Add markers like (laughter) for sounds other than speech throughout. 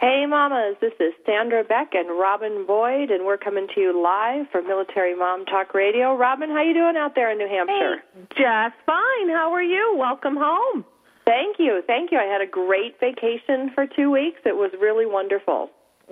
Hey, mamas, this is Sandra Beck and Robin Boyd, and we're coming to you live from Military Mom Talk Radio. Robin, how you doing out there in New Hampshire? Hey, just fine. How are you? Welcome home. Thank you, thank you. I had a great vacation for two weeks. It was really wonderful.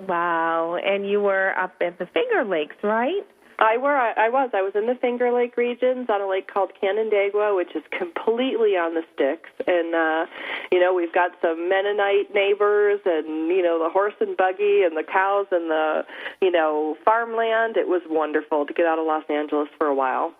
Wow, and you were up at the Finger Lakes, right? I were I, was I was in the Finger Lake regions on a lake called Canandaigua, which is completely on the sticks, and uh, you know we've got some Mennonite neighbors, and you know the horse and buggy, and the cows, and the you know farmland. It was wonderful to get out of Los Angeles for a while.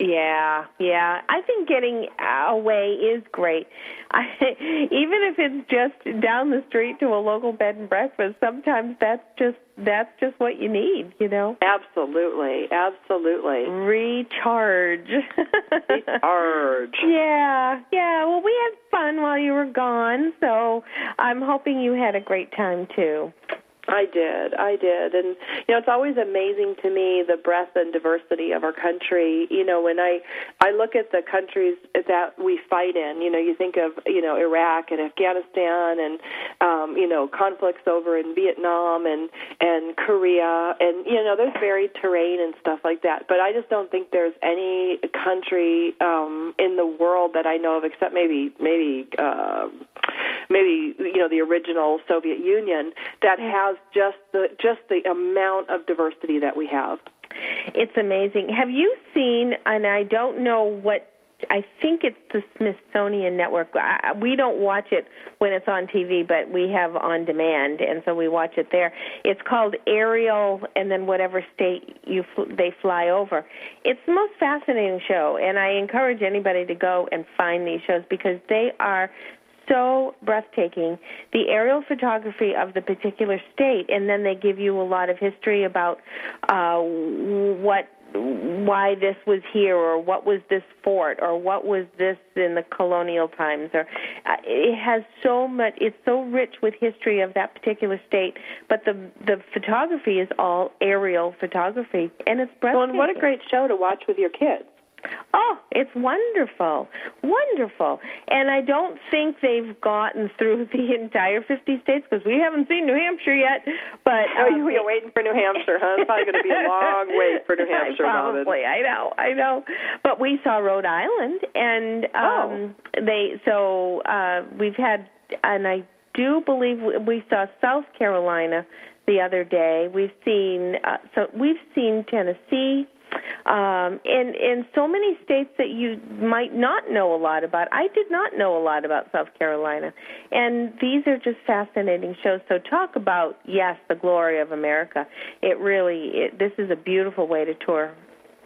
Yeah, yeah. I think getting away is great. I, (laughs) even if it's just down the street to a local bed and breakfast, sometimes that's just that's just what you need, you know. Absolutely, absolutely. Recharge. Recharge. (laughs) yeah, yeah. Well, we had fun while you were gone, so I'm hoping you had a great time too. I did, I did, and you know it's always amazing to me the breadth and diversity of our country. You know, when I I look at the countries that we fight in, you know, you think of you know Iraq and Afghanistan, and um, you know conflicts over in Vietnam and and Korea, and you know there's varied terrain and stuff like that. But I just don't think there's any country um, in the world that I know of, except maybe maybe uh, maybe you know the original Soviet Union, that has just the just the amount of diversity that we have. It's amazing. Have you seen? And I don't know what. I think it's the Smithsonian Network. We don't watch it when it's on TV, but we have on demand, and so we watch it there. It's called Aerial, and then whatever state you they fly over. It's the most fascinating show, and I encourage anybody to go and find these shows because they are so breathtaking. The aerial photography of the particular state, and then they give you a lot of history about uh, what why this was here or what was this fort or what was this in the colonial times or uh, it has so much it's so rich with history of that particular state but the the photography is all aerial photography and it's breathtaking. Well, and what a great show to watch with your kids. Oh, it's wonderful, wonderful. And I don't think they've gotten through (laughs) the entire 50 states because we haven't seen New Hampshire yet. But um, oh, (laughs) you're waiting for New Hampshire, huh? It's probably going to be a long (laughs) wait for New Hampshire. Probably, I know, I know. But we saw Rhode Island, and um, oh. they so uh, we've had, and I do believe we saw South Carolina the other day. We've seen uh, so we've seen Tennessee um, in in so many states that you might not know a lot about. I did not know a lot about South Carolina, and these are just fascinating shows. So talk about yes, the glory of America. It really it, this is a beautiful way to tour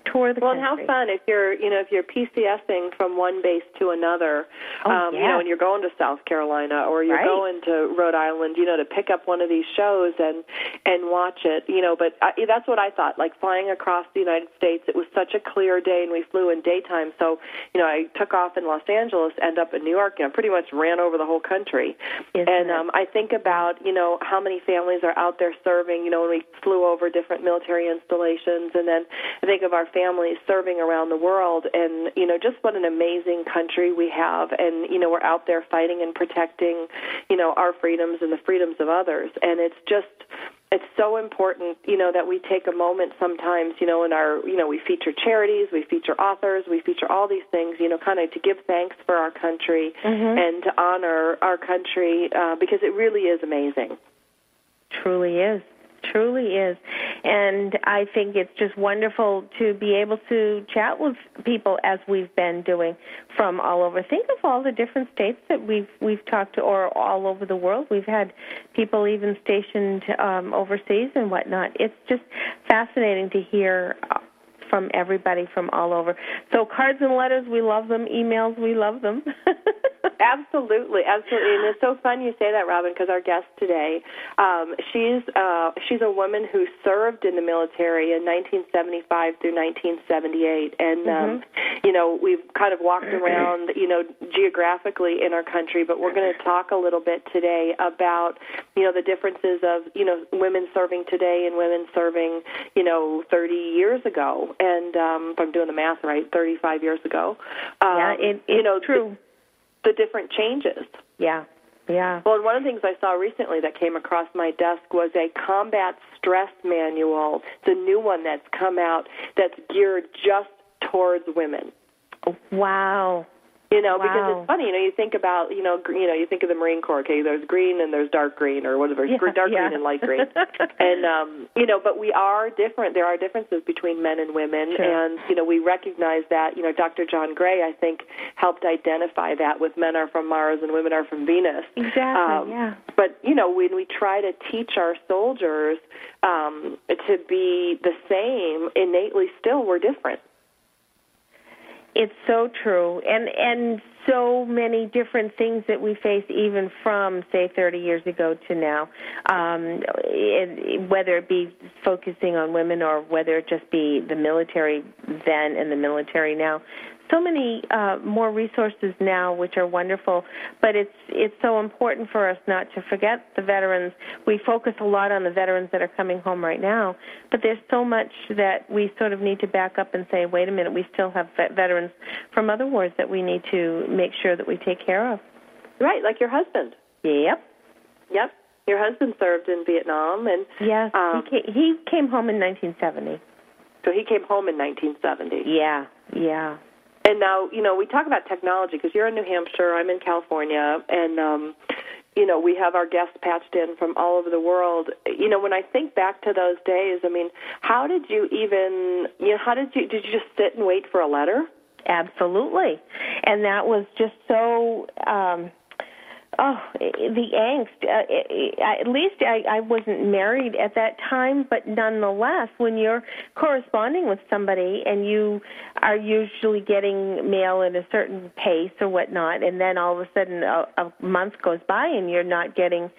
tour the well, country. and how fun if you're, you know, if you're PCSing from one base to another, oh, um, yeah. you know, and you're going to South Carolina or you're right. going to Rhode Island, you know, to pick up one of these shows and and watch it, you know. But I, that's what I thought. Like flying across the United States, it was such a clear day, and we flew in daytime. So, you know, I took off in Los Angeles, end up in New York, and pretty much ran over the whole country. Isn't and it? um, I think about, you know, how many families are out there serving. You know, when we flew over different military installations, and then I think of our families serving around the world, and you know, just what an amazing country we have, and you know, we're out there fighting and protecting, you know, our freedoms and the freedoms of others, and it's just it's so important, you know, that we take a moment sometimes, you know, in our, you know, we feature charities, we feature authors, we feature all these things, you know, kind of to give thanks for our country mm-hmm. and to honor our country uh, because it really is amazing. Truly is truly is. And I think it's just wonderful to be able to chat with people as we've been doing from all over. Think of all the different states that we've we've talked to, or all over the world. We've had people even stationed um, overseas and whatnot. It's just fascinating to hear from everybody from all over. So cards and letters, we love them. Emails, we love them. (laughs) absolutely, absolutely, and it's so fun you say that, Robin, because our guest today, um, she's uh, she's a woman who served in the military in 1975 through 1978, and um, mm-hmm. um, you know we've kind of walked around, you know, geographically in our country, but we're going to talk a little bit today about you know the differences of you know women serving today and women serving you know 30 years ago, and um, if I'm doing the math right, 35 years ago. Um, yeah, it, it's you know, true. The, the different changes. Yeah. Yeah. Well, and one of the things I saw recently that came across my desk was a combat stress manual, the new one that's come out that's geared just towards women. Oh, wow. You know, wow. because it's funny. You know, you think about you know, gr- you know, you think of the Marine Corps. Okay, there's green and there's dark green, or whatever, yeah, dark yeah. green and light green. (laughs) and um, you know, but we are different. There are differences between men and women, sure. and you know, we recognize that. You know, Dr. John Gray, I think, helped identify that with men are from Mars and women are from Venus. Exactly. Um, yeah. But you know, when we try to teach our soldiers um, to be the same innately, still we're different. It's so true, and and so many different things that we face, even from say 30 years ago to now. Um, it, whether it be focusing on women or whether it just be the military then and the military now, so many uh, more resources now, which are wonderful. But it's it's so important for us not to forget the veterans. We focus a lot on the veterans that are coming home right now, but there's so much that we sort of need to back up and say, wait a minute, we still have vet- veterans from other wars that we need to make sure that we take care of. Right, like your husband. Yep. Yep. Your husband served in Vietnam, and yes, um, he, came, he came home in 1970. So he came home in 1970. Yeah, yeah. And now, you know, we talk about technology because you're in New Hampshire, I'm in California, and um, you know, we have our guests patched in from all over the world. You know, when I think back to those days, I mean, how did you even, you know, how did you did you just sit and wait for a letter? Absolutely, and that was just so. um Oh, the angst. Uh, at least I, I wasn't married at that time, but nonetheless, when you're corresponding with somebody and you are usually getting mail at a certain pace or whatnot, and then all of a sudden a, a month goes by and you're not getting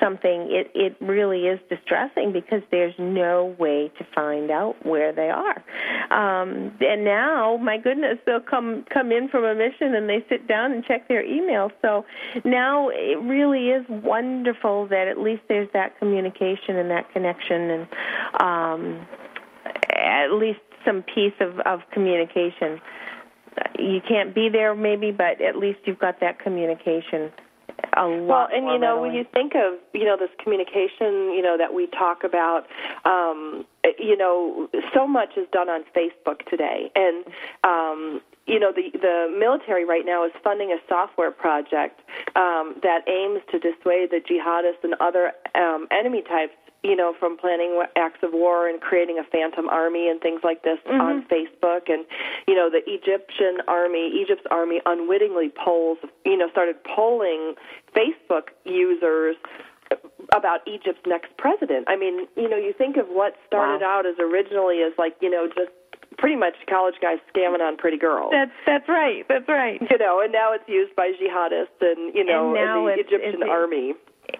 something, it it really is distressing because there's no way to find out where they are. Um, and now, my goodness, they'll come come in from a mission and they sit down and check their email. So now it really is wonderful that at least there's that communication and that connection and um, at least some piece of, of communication. You can't be there maybe, but at least you've got that communication a lot. Well, and you know, readily. when you think of you know this communication, you know that we talk about, um, you know, so much is done on Facebook today, and um, you know the the military right now is funding a software project um, that aims to dissuade the jihadists and other um, enemy types you know, from planning acts of war and creating a phantom army and things like this mm-hmm. on Facebook. And, you know, the Egyptian army, Egypt's army unwittingly polls, you know, started polling Facebook users about Egypt's next president. I mean, you know, you think of what started wow. out as originally as like, you know, just pretty much college guys scamming on pretty girls. That's that's right. That's right. You know, and now it's used by jihadists and you know, and, now the Egyptian army.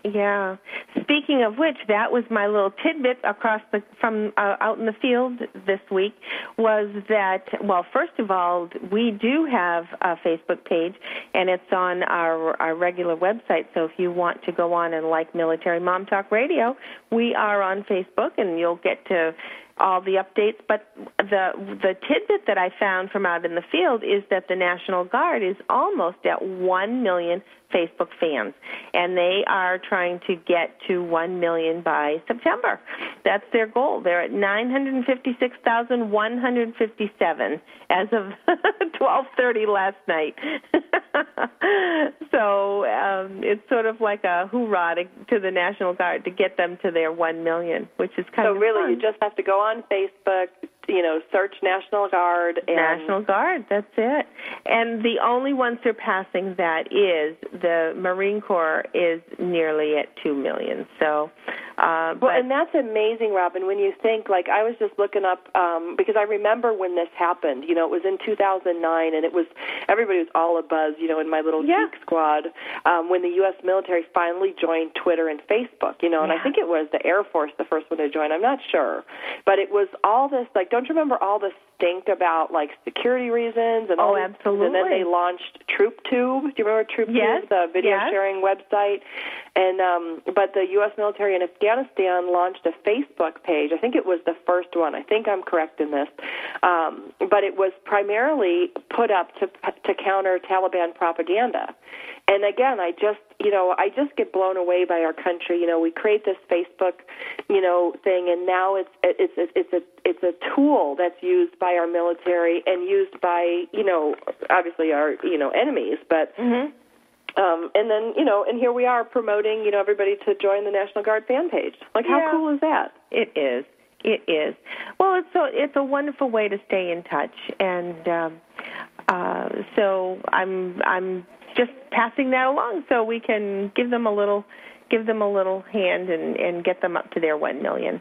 Yeah. Speaking of which, that was my little tidbit across the from uh, out in the field this week. Was that well? First of all, we do have a Facebook page, and it's on our our regular website. So if you want to go on and like Military Mom Talk Radio, we are on Facebook, and you'll get to all the updates. But the the tidbit that I found from out in the field is that the National Guard is almost at one million Facebook fans, and they are trying to get to 1 million by September. That's their goal. They're at 956,157 as of (laughs) 12:30 last night. (laughs) so um, it's sort of like a hoorah to, to the National Guard to get them to their 1 million, which is kind so of so really fun. you just have to go on Facebook, you know, search National Guard and National Guard. That's it. And the only one surpassing that is the Marine Corps is nearly at two million. So, uh, Well, and that's amazing, Robin. When you think, like, I was just looking up um, because I remember when this happened. You know, it was in 2009, and it was everybody was all a buzz. You know, in my little Yeah. geek squad um, when the U.S. military finally joined Twitter and Facebook. You know, and I think it was the Air Force the first one to join. I'm not sure, but it was all this. Like, don't you remember all the stink about like security reasons and Oh, all these things? And then they launched TroopTube. Do you remember TroopTube, Yes, the video yes. sharing website? And um, but the U.S. military in Afghanistan launched a Facebook page. I think it was the first one. I think I'm correct in this, um, but it was primarily put up to to counter Taliban propaganda. And again, I just you know I just get blown away by our country. You know, we create this Facebook, you know, thing, and now it's it's it's it's a it's a tool that's used by our military and used by you know obviously our you know enemies, but. Mhm. Um, and then, you know, and here we are promoting, you know, everybody to join the National Guard fan page. Like, how Yeah. cool is that? It is. It is. Well, it's so it's a wonderful way to stay in touch, and um, uh, so I'm I'm just passing that along so we can give them a little give them a little hand and and get them up to their one million.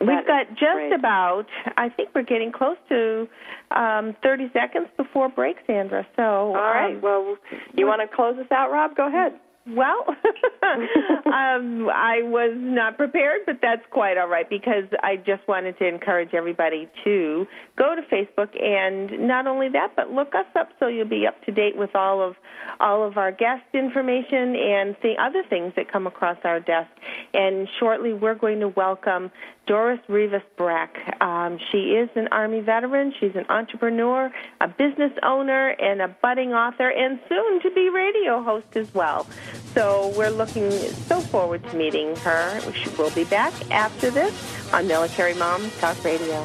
We've got just great. about I think we're getting close to um, 30 seconds before break, Sandra. So All right. um, well, you want to close us out, Rob? Go ahead. Well, (laughs) um, I was not prepared, but that's quite all right because I just wanted to encourage everybody to go to Facebook and not only that, but look us up so you'll be up to date with all of all of our guest information and see other things that come across our desk. And shortly, we're going to welcome Doris Rivas Brack. Um, she is an Army veteran. She's an entrepreneur, a business owner, and a budding author, and soon to be radio host as well. So we're looking so forward to meeting her. She will be back after this on Military Mom Talk Radio.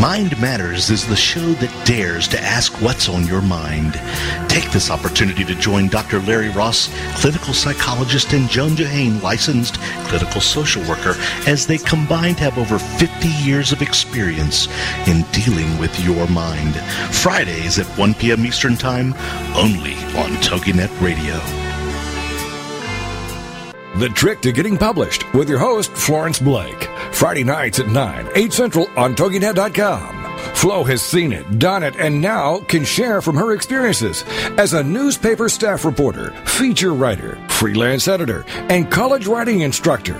Mind Matters is the show that dares to ask what's on your mind. Take this opportunity to join Dr. Larry Ross, clinical psychologist, and Joan Johane, licensed clinical social worker, as they combined have over 50 years of experience in dealing with your mind. Fridays at 1 p.m. Eastern Time, only on TogiNet Radio. The Trick to Getting Published with your host, Florence Blake. Friday nights at 9, 8 Central on TogiNet.com. Flo has seen it, done it, and now can share from her experiences as a newspaper staff reporter, feature writer, freelance editor, and college writing instructor.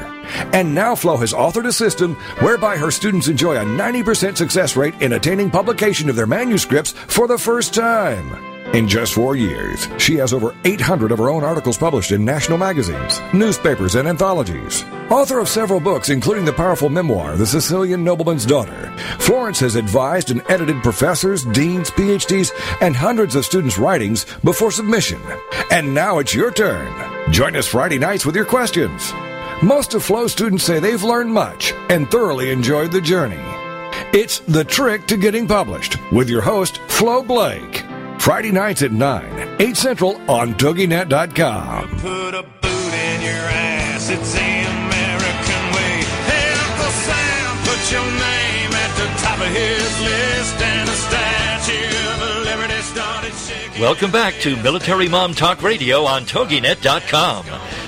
And now Flo has authored a system whereby her students enjoy a 90% success rate in attaining publication of their manuscripts for the first time. In just four years, she has over 800 of her own articles published in national magazines, newspapers, and anthologies. Author of several books, including the powerful memoir, The Sicilian Nobleman's Daughter, Florence has advised and edited professors, deans, PhDs, and hundreds of students' writings before submission. And now it's your turn. Join us Friday nights with your questions. Most of Flo students say they've learned much and thoroughly enjoyed the journey. It's The Trick to Getting Published with your host, Flo Blake. Friday nights at 9, 8 Central on TogiNet.com. Put a boot in your ass. It's the American way. Hey, Uncle Sam, put your name at the top of his list, and the Statue of Liberty started shaking. Welcome back to Military Mom Talk Radio on TogiNet.com.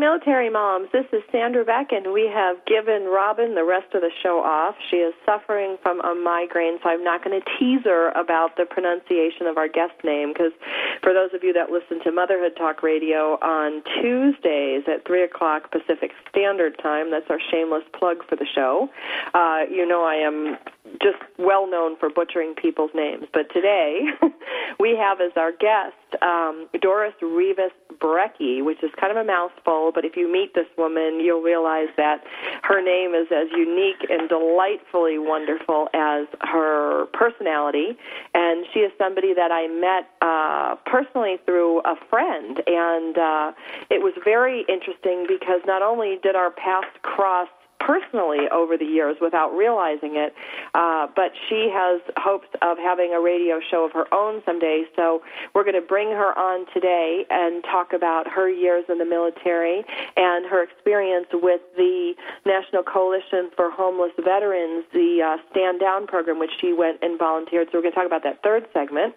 military moms, this is Sandra Beck, and we have given Robin the rest of the show off. She is suffering from a migraine, so I'm not going to tease her about the pronunciation of our guest name, because for those of you that listen to Motherhood Talk Radio on Tuesdays at 3 o'clock Pacific Standard Time, that's our shameless plug for the show, uh, you know I am just well known for butchering people's names. But today, (laughs) we have as our guest um, Doris Rivas Brecky, which is kind of a mouthful, but if you meet this woman, you'll realize that her name is as unique and delightfully wonderful as her personality. And she is somebody that I met uh, personally through a friend. And uh, it was very interesting because not only did our paths cross personally over the years without realizing it. Uh, but she has hopes of having a radio show of her own someday. So we're going to bring her on today and talk about her years in the military and her experience with the National Coalition for Homeless Veterans, the uh, Stand Down program, which she went and volunteered. So we're going to talk about that third segment.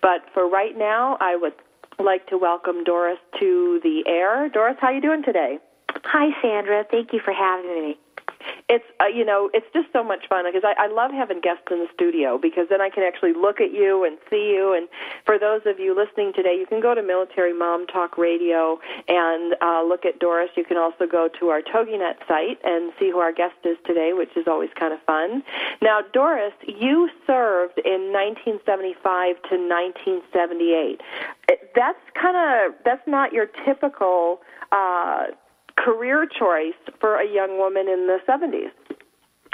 But for right now, I would like to welcome Doris to the air. Doris, how are you doing today? Hi, Sandra. Thank you for having me it's uh, you know it's just so much fun because I, I love having guests in the studio because then I can actually look at you and see you. And for those of you listening today, you can go to Military Mom Talk Radio and uh, look at Doris. You can also go to our TogiNet site and see who our guest is today, which is always kind of fun. Now, Doris, you served in 1975 to 1978. That's kind of that's not your typical. Uh, career choice for a young woman in the 70s.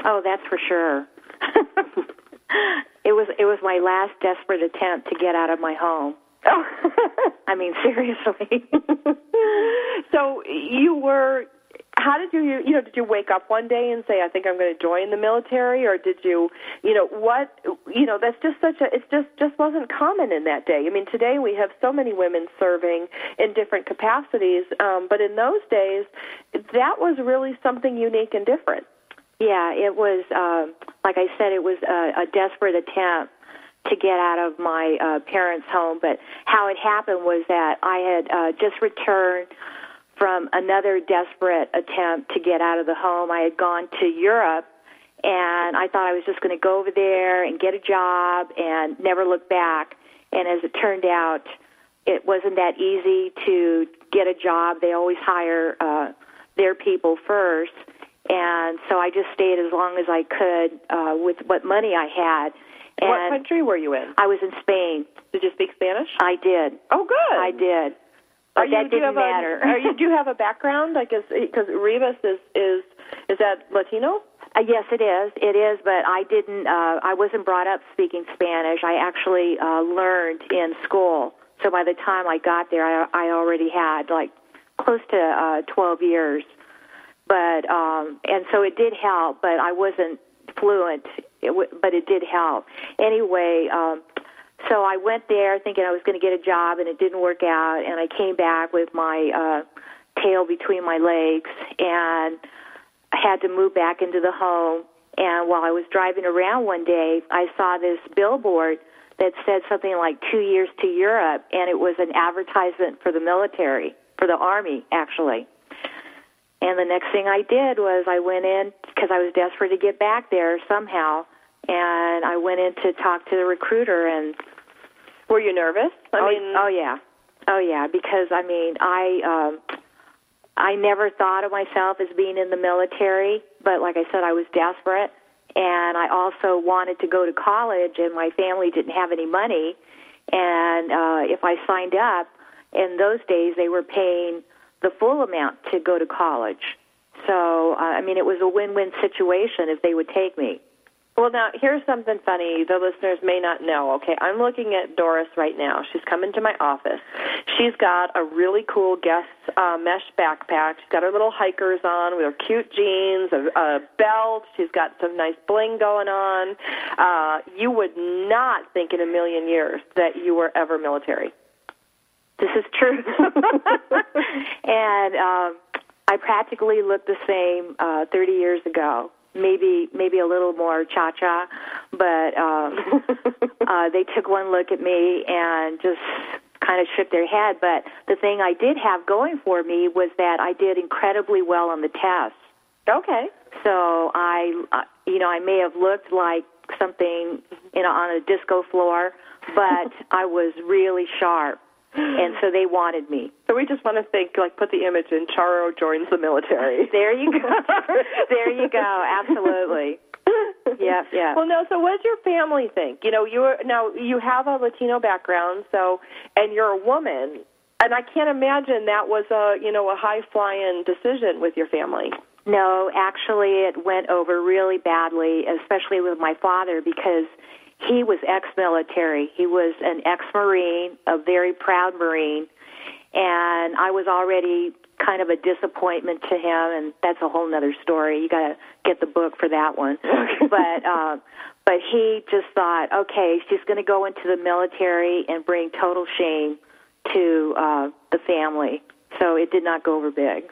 Oh, that's for sure. (laughs) it was it was my last desperate attempt to get out of my home. Oh, (laughs) I mean seriously. (laughs) so you were how did you you know did you wake up one day and say I think I'm going to join the military or did you you know what you know that's just such a it just just wasn't common in that day. I mean today we have so many women serving in different capacities, um, but in those days that was really something unique and different. Yeah, it was um, like I said, it was a, a desperate attempt to get out of my uh, parents' home. But how it happened was that I had uh, just returned from another desperate attempt to get out of the home. I had gone to Europe and I thought I was just going to go over there and get a job and never look back. And as it turned out, it wasn't that easy to get a job. They always hire uh, their people first. And so I just stayed as long as I could uh, with what money I had. And what country were you in? I was in Spain. Did you speak Spanish? I did. Oh, good. I did. But are that you, didn't matter. A, are you do you have a background like because Rivas is is is that Latino? Uh, yes, it is. It is, but I didn't. Uh, I wasn't brought up speaking Spanish. I actually uh, learned in school. So by the time I got there, I, I already had like close to uh, 12 years. But um, and so it did help, but I wasn't fluent. It w- but it did help. Anyway, um, so I went there thinking I was going to get a job, and it didn't work out. And I came back with my uh, tail between my legs, and I had to move back into the home. And while I was driving around one day, I saw this billboard that said something like two years to Europe, and it was an advertisement for the military, for the Army, actually. And the next thing I did was I went in because I was desperate to get back there somehow, and I went in to talk to the recruiter. And were you nervous? I oh, mean, oh yeah, oh yeah, because I mean, I um, I never thought of myself as being in the military, but like I said, I was desperate, and I also wanted to go to college, and my family didn't have any money, and uh, if I signed up, in those days they were paying the full amount to go to college. So, uh, I mean, it was a win-win situation if they would take me. Well, now here's something funny the listeners may not know. Okay, I'm looking at Doris right now. She's come into my office. She's got a really cool guest uh, mesh backpack. She's got her little hikers on with her cute jeans, a, a belt. She's got some nice bling going on. Uh, you would not think in a million years that you were ever military. This is true. (laughs) (laughs) and um, I practically look the same uh, 30 years ago. Maybe maybe a little more cha cha, but um, (laughs) uh, they took one look at me and just kind of shook their head. But the thing I did have going for me was that I did incredibly well on the test. Okay. So I, uh, you know, I may have looked like something you know on a disco floor, but I was really sharp, and so they wanted me. So we just want to think, like, put the image in. Charo joins the military. (laughs) There you go. (laughs) there you go. Absolutely. Yeah, yeah. Well, no. So, what does your family think? You know, you are now you have a Latino background, so and you're a woman, and I can't imagine that was a you know a high flying decision with your family. No, actually, it went over really badly, especially with my father, because he was ex-military. He was an ex-marine, a very proud marine, and I was already kind of a disappointment to him, and that's a whole other story. You got to get the book for that one. but uh, but he just thought, okay, she's going to go into the military and bring total shame to uh, the family. So it did not go over big.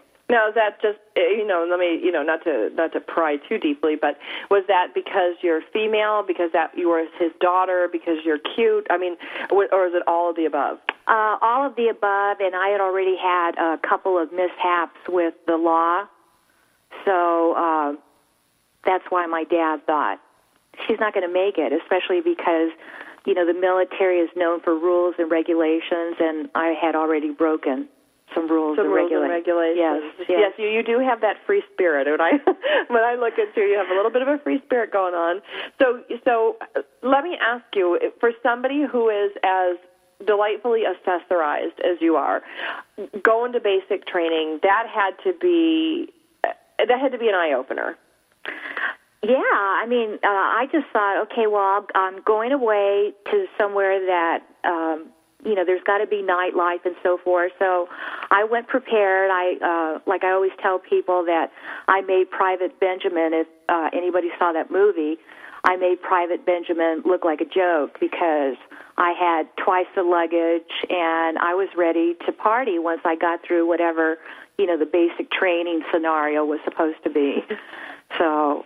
Is that just eh, you know? Let me you know not to not to pry too deeply, but was that because you're female? Because that you were his daughter? Because you're cute? I mean, or is it all of the above? Uh, all of the above, and I had already had a couple of mishaps with the law, so uh, that's why my dad thought she's not going to make it, especially because you know the military is known for rules and regulations, and I had already broken some rules Some and rules and regulations. regulations. Yes, yes. you you do have that free spirit. When I (laughs) when I look at you, you have a little bit of a free spirit going on. So so let me ask you, for somebody who is as delightfully accessorized as you are, going to basic training, that had to be uh, that had to be an eye opener. Yeah, I mean, uh, I just thought, okay, well, I'm going away to somewhere that, um, you know, there's got to be nightlife and so forth. So I went prepared. I, uh, like I always tell people that I made Private Benjamin. If uh, anybody saw that movie, I made Private Benjamin look like a joke because I had twice the luggage and I was ready to party once I got through whatever, you know, the basic training scenario was supposed to be. (laughs) So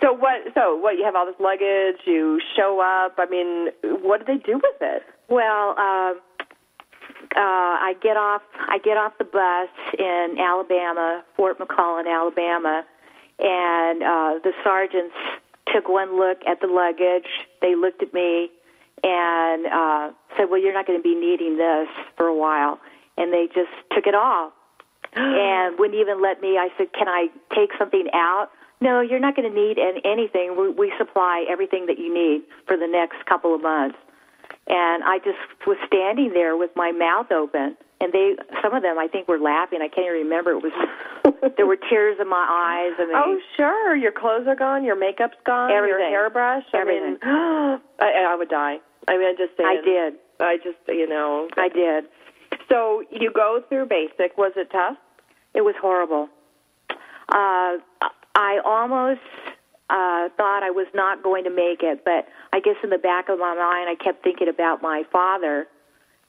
So what? So what? You have all this luggage. You show up. I mean, what do they do with it? Well, uh, uh, I get off. I get off the bus in Alabama, Fort McClellan, Alabama, and uh, the sergeants took one look at the luggage. They looked at me and uh, said, "Well, you're not going to be needing this for a while," and they just took it off (gasps) and wouldn't even let me. I said, "Can I take something out?" No, you're not going to need anything. We, we supply everything that you need for the next couple of months. And I just was standing there with my mouth open, and they, some of them, I think, were laughing. I can't even remember. It was (laughs) there were tears in my eyes, and they, Oh, sure. Your clothes are gone. Your makeup's gone. Your hairbrush. Everything. I mean, (gasps) I, I would die. I mean, I just saying. I did. I just, you know. I did. So you go through basic. Was it tough? It was horrible. Uh, I almost uh, thought I was not going to make it, but I guess in the back of my mind, I kept thinking about my father,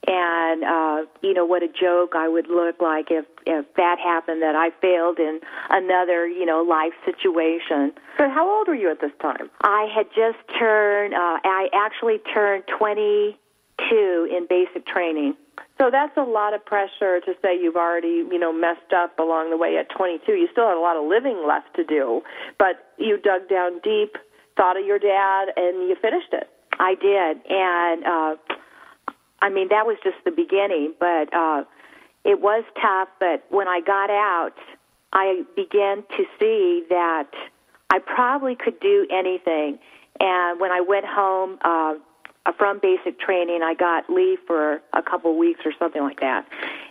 and uh, you know what a joke I would look like if if that happened that I failed in another you know life situation. So how old were you at this time? I had just turned. Uh, I actually turned 22 in basic training. So that's a lot of pressure to say you've already, you know, messed up along the way at 22. You still had a lot of living left to do, but you dug down deep, thought of your dad, and you finished it. I did, and uh, I mean that was just the beginning. But uh, it was tough. But when I got out, I began to see that I probably could do anything. And when I went home uh, from basic training, I got leave for a couple of weeks or something like that.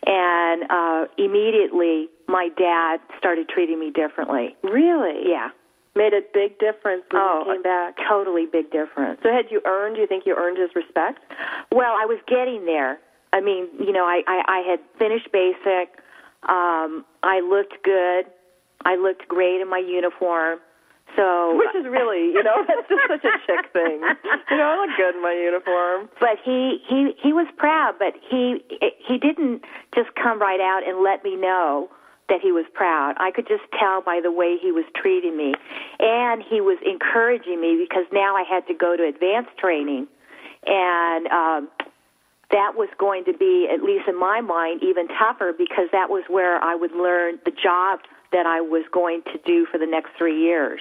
And uh, immediately, my dad started treating me differently. Really? Yeah. Made a big difference when oh, you came back. Totally big difference. So had you earned? Do you think you earned his respect? Well, I was getting there. I mean, you know, I I, I had finished basic. Um, I looked good. I looked great in my uniform. So Which is really, you know, (laughs) that's just such a chick thing. You know, I look good in my uniform. but he he he was proud, but he he didn't just come right out and let me know that he was proud. I could just tell by the way he was treating me, and he was encouraging me because now I had to go to advanced training, and um, that was going to be, at least in my mind, even tougher because that was where I would learn the job that I was going to do for the next three years.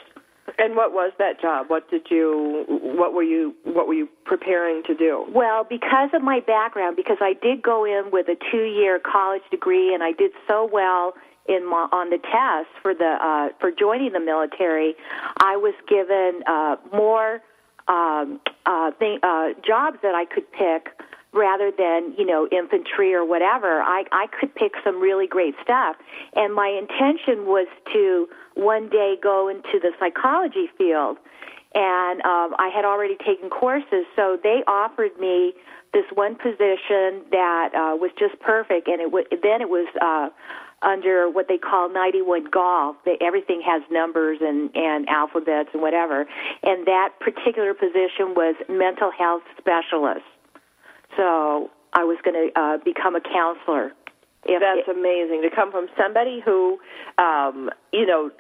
And what was that job? What did you? What were you? What were you preparing to do? Well, because of my background, because I did go in with a two-year college degree, and I did so well in my, on the test for the uh, for joining the military, I was given uh, more um, uh, thing, uh, jobs that I could pick rather than you know infantry or whatever. I I could pick some really great stuff, and my intention was to one day go into the psychology field. And um, I had already taken courses, so they offered me this one position that uh, was just perfect, and it w- then it was uh, under what they call 91 golf. They, everything has numbers and, and alphabets and whatever. And that particular position was mental health specialist. So I was going to uh, become a counselor. If That's it, amazing to come from somebody who, um, you know,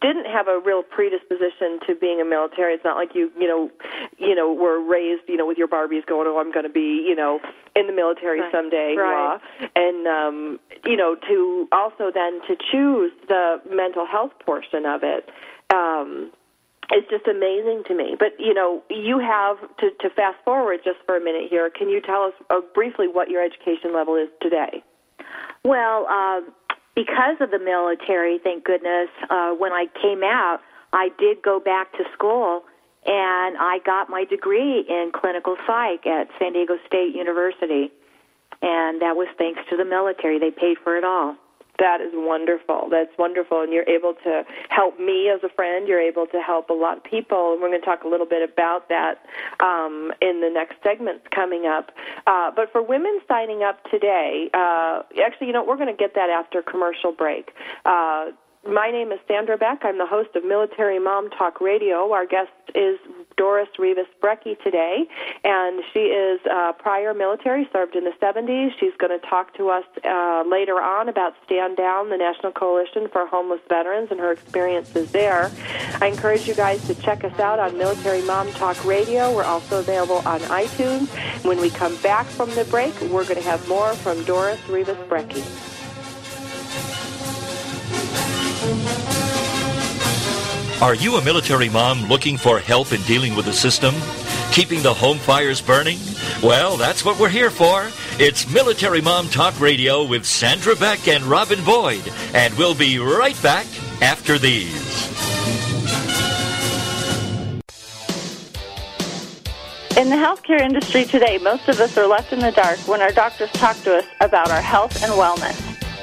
didn't have a real predisposition to being a military. It's not like you, you know, you know, were raised, you know, with your Barbies going, "Oh, I'm going to be, you know, in the military Right. someday." Right. And um, you know, to also then to choose the mental health portion of it. Um, it's just amazing to me. But you know, you have to, to fast forward just for a minute here. Can you tell us uh, briefly what your education level is today? Well, um, because of the military, thank goodness, uh, when I came out, I did go back to school and I got my degree in clinical psych at San Diego State University. And that was thanks to the military. They paid for it all. That is wonderful. That's wonderful. And you're able to help me as a friend. You're able to help a lot of people. And we're going to talk a little bit about that um, in the next segments coming up. Uh, but for women signing up today, uh, actually, you know, we're going to get that after commercial break. Uh, my name is Sandra Beck. I'm the host of Military Mom Talk Radio. Our guest is Doris Rivas Brecky today, and she is uh, prior military, served in the 70s. She's going to talk to us uh, later on about Stand Down, the National Coalition for Homeless Veterans, and her experiences there. I encourage you guys to check us out on Military Mom Talk Radio. We're also available on iTunes. When we come back from the break, we're going to have more from Doris Rivas Brecky. Are you a military mom looking for help in dealing with the system? Keeping the home fires burning? Well, that's what we're here for. It's Military Mom Talk Radio with Sandra Beck and Robin Boyd. And we'll be right back after these. In the healthcare industry today, most of us are left in the dark when our doctors talk to us about our health and wellness.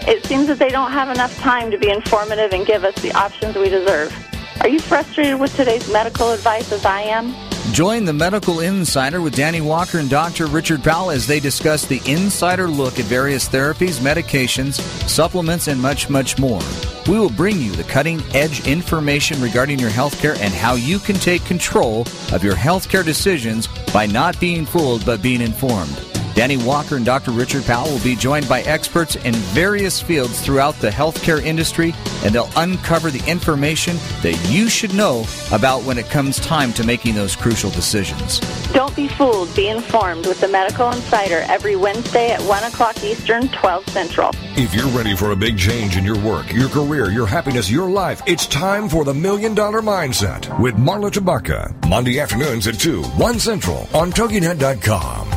It seems that they don't have enough time to be informative and give us the options we deserve. Are you frustrated with today's medical advice as I am? Join the Medical Insider with Danny Walker and Dr. Richard Powell as they discuss the insider look at various therapies, medications, supplements, and much, much more. We will bring you the cutting edge information regarding your healthcare and how you can take control of your healthcare decisions by not being fooled but being informed. Danny Walker and Dr. Richard Powell will be joined by experts in various fields throughout the healthcare industry, and they'll uncover the information that you should know about when it comes time to making those crucial decisions. Don't be fooled. Be informed with the Medical Insider every Wednesday at 1 o'clock Eastern, 12 Central. If you're ready for a big change in your work, your career, your happiness, your life, it's time for the Million Dollar Mindset with Marla Tabaka. Monday afternoons at 2, 1 Central on TogiNet.com.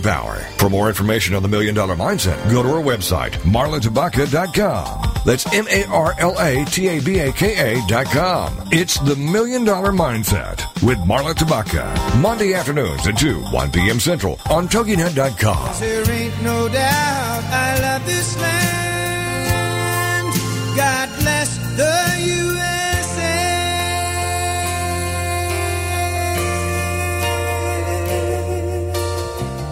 power. For more information on the Million Dollar Mindset, go to our website, marlatabaka.com. That's M-A-R-L-A-T-A-B-A-K-A dot com. It's the Million Dollar Mindset with Marla Tabaka. Monday afternoons at 2, 1 p.m. Central on TogiNet.com. There ain't no doubt I love this land. God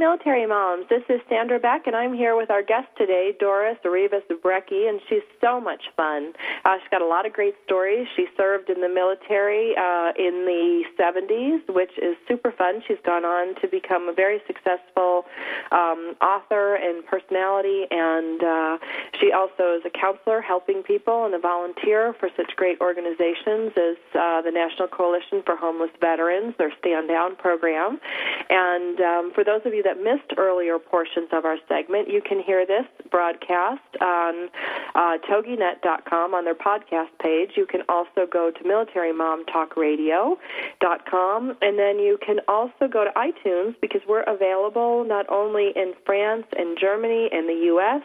Military moms. This is Sandra Beck, and I'm here with our guest today, Doris Rivas Brecki, and she's so much fun. Uh, she's got a lot of great stories. She served in the military uh, in the 70s, which is super fun. She's gone on to become a very successful um, author and personality, and uh, she also is a counselor helping people and a volunteer for such great organizations as uh, the National Coalition for Homeless Veterans, their Stand Down program. And um, for those of you that missed earlier portions of our segment, you can hear this broadcast on uh, TogiNet.com on their podcast page. You can also go to MilitaryMomTalkRadio.com, and then you can also go to iTunes because we're available not only in France and Germany and the U.S.,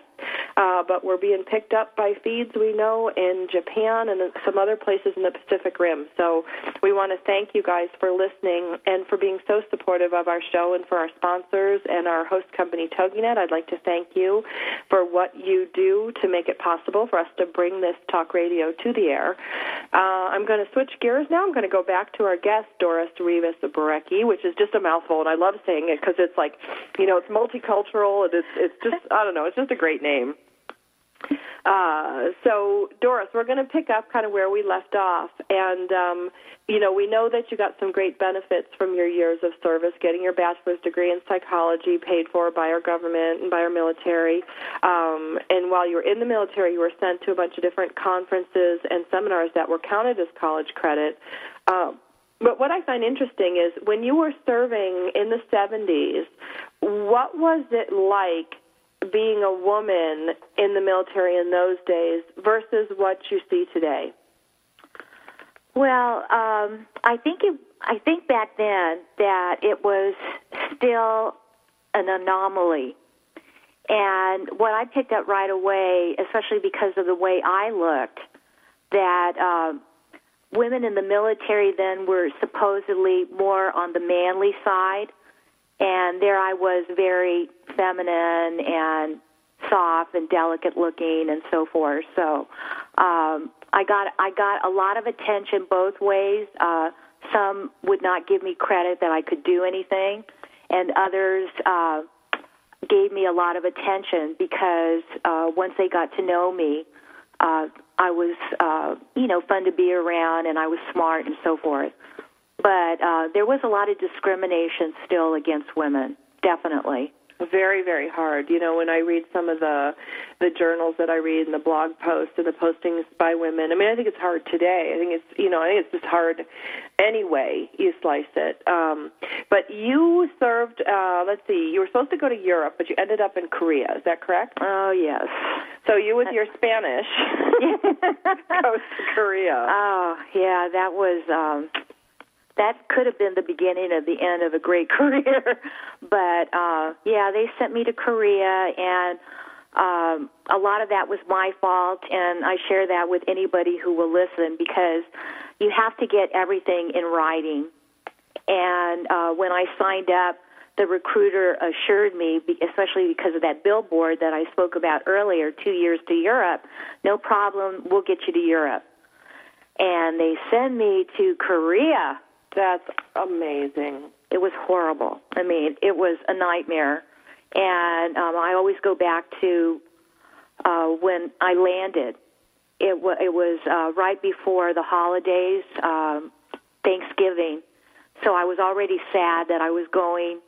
uh, but we're being picked up by feeds we know in Japan and some other places in the Pacific Rim. So we want to thank you guys for listening and for being so supportive of our show and for our sponsors and our host company TogiNet. I'd like to thank you for what you do to make it possible for us to bring this talk radio to the air. Uh, I'm going to switch gears now. I'm going to go back to our guest, Doris Rivas Barecki, which is just a mouthful, and I love saying it because it's like, you know, it's multicultural and it's it's just I don't know, it's just a great name. Uh, so, Doris, we're going to pick up kind of where we left off. And, um, you know, we know that you got some great benefits from your years of service, getting your bachelor's degree in psychology paid for by our government and by our military. Um, and while you were in the military, you were sent to a bunch of different conferences and seminars that were counted as college credit. Um, but what I find interesting is when you were serving in the 70s, what was it like being a woman in the military in those days versus what you see today? Well, um, I think it, I think back then that it was still an anomaly. And what I picked up right away, especially because of the way I looked, that um, women in the military then were supposedly more on the manly side, and there I was very feminine and soft and delicate looking and so forth. So um, I got I got a lot of attention both ways. Uh, some would not give me credit that I could do anything, and others uh, gave me a lot of attention because uh, once they got to know me, uh, I was uh, you know fun to be around, and I was smart and so forth. But uh, there was a lot of discrimination still against women, definitely very very hard. You know when i read some of the the journals that i read and the blog posts and the postings by women i mean i think it's hard today. I think it's you know i think it's just hard anyway you slice it. Um but you served uh let's see you were supposed to go to europe but you ended up in korea. Is that correct? Oh yes. So you with your spanish (laughs) (laughs) goes to korea. Oh yeah that was um that could have been the beginning of the end of a great (laughs) career. but uh, yeah, they sent me to Korea, and um, a lot of that was my fault. And I share that with anybody who will listen because you have to get everything in writing. And uh, when I signed up, the recruiter assured me, especially because of that billboard that I spoke about earlier, two years to Europe, no problem, we'll get you to Europe. and they send me to Korea. That's amazing. It was horrible. I mean, it was a nightmare. And um, I always go back to uh, when I landed. It, wa it was uh, right before the holidays, um, Thanksgiving. So I was already sad that I was going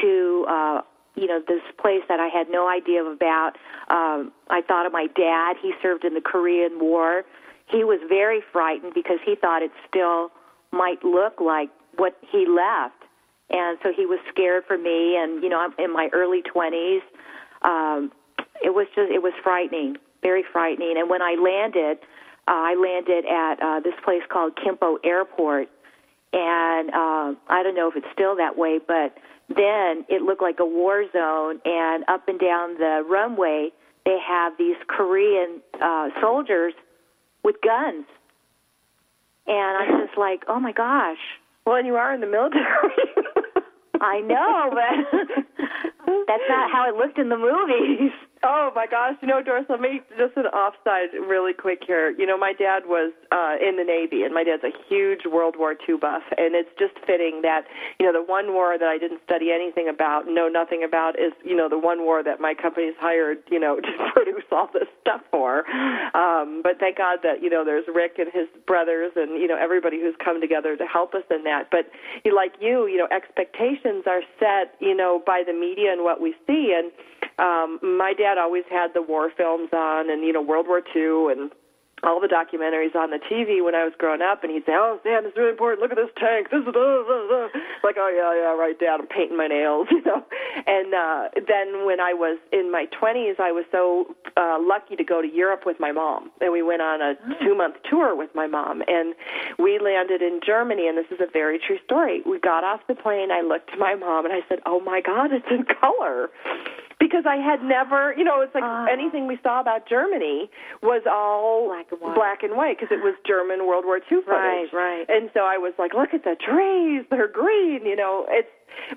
to, uh, you know, this place that I had no idea about. Um, I thought of my dad. He served in the Korean War. He was very frightened because he thought it still might look like what he left. And so he was scared for me. And, you know, I'm in my early 20s. Um, it was just, it was frightening, very frightening. And when I landed, uh, I landed at uh, this place called Kimpo Airport. And uh, I don't know if it's still that way, but then it looked like a war zone. And up and down the runway, they have these Korean uh, soldiers with guns. And I'm just like, oh my gosh. Well, and you are in the military. (laughs) I know, but (laughs) that's not how it looked in the movies. Oh my gosh! You know, Doris, let me just an offside really quick here. You know, my dad was uh, in the Navy, and my dad's a huge World War II buff, and it's just fitting that you know the one war that I didn't study anything about, know nothing about, is you know the one war that my company's hired, you know, (laughs) to produce all this stuff for. Um, but thank God that you know there's Rick and his brothers, and you know everybody who's come together to help us in that. But you like you, you know, expectations are set, you know, by the media and what we see, and um, my dad always had the war films on, and you know World War II, and all the documentaries on the TV when I was growing up, and he'd say, "Oh, Sam, this is really important. Look at this tank. This is uh, uh, uh. like, oh yeah, yeah, right, Dad. I'm painting my nails, (laughs) you know." And uh, then when I was in my 20s, I was so uh, lucky to go to Europe with my mom, and we went on a two-month tour with my mom, and we landed in Germany. And this is a very true story. We got off the plane. I looked to my mom, and I said, "Oh my God, it's in color." Because I had never, you know, it's like Ah. anything we saw about Germany was all Black and white. black and white because it was German World War II footage. Right, right. And so I was like, look at the trees, they're green, you know. It's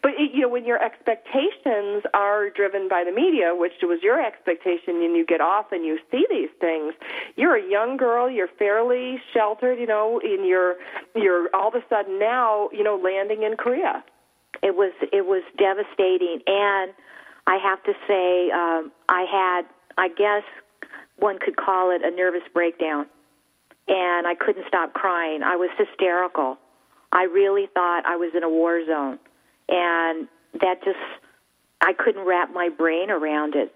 but it, you know when your expectations are driven by the media, which was your expectation, and you get off and you see these things, you're a young girl, you're fairly sheltered, you know, and you're you're all of a sudden now, you know, landing in Korea. It was it was devastating, and I have to say, um, I had, I guess, one could call it a nervous breakdown, and I couldn't stop crying. I was hysterical. I really thought I was in a war zone, and that just, I couldn't wrap my brain around it.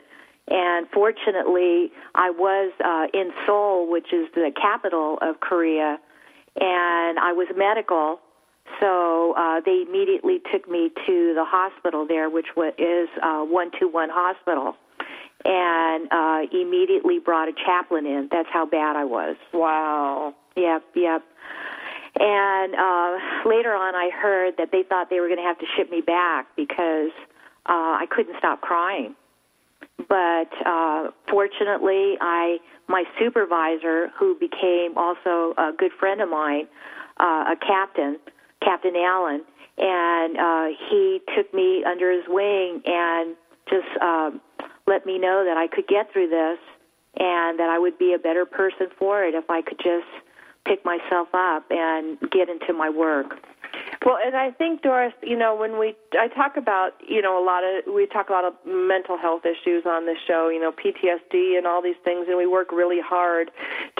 And fortunately, I was uh, in Seoul, which is the capital of Korea, and I was medical. So uh, they immediately took me to the hospital there, which is uh, 121 Hospital, and uh, immediately brought a chaplain in. That's how bad I was. Wow. Yep, yep. And uh, later on, I heard that they thought they were going to have to ship me back because uh, I couldn't stop crying. But uh, fortunately, I my supervisor, who became also a good friend of mine, uh, a captain, Captain Allen, and uh, he took me under his wing and just um, let me know that I could get through this and that I would be a better person for it if I could just pick myself up and get into my work. Well, and I think Doris, you know, when we I talk about, you know, a lot of we talk a lot of mental health issues on this show, you know, PTSD and all these things and we work really hard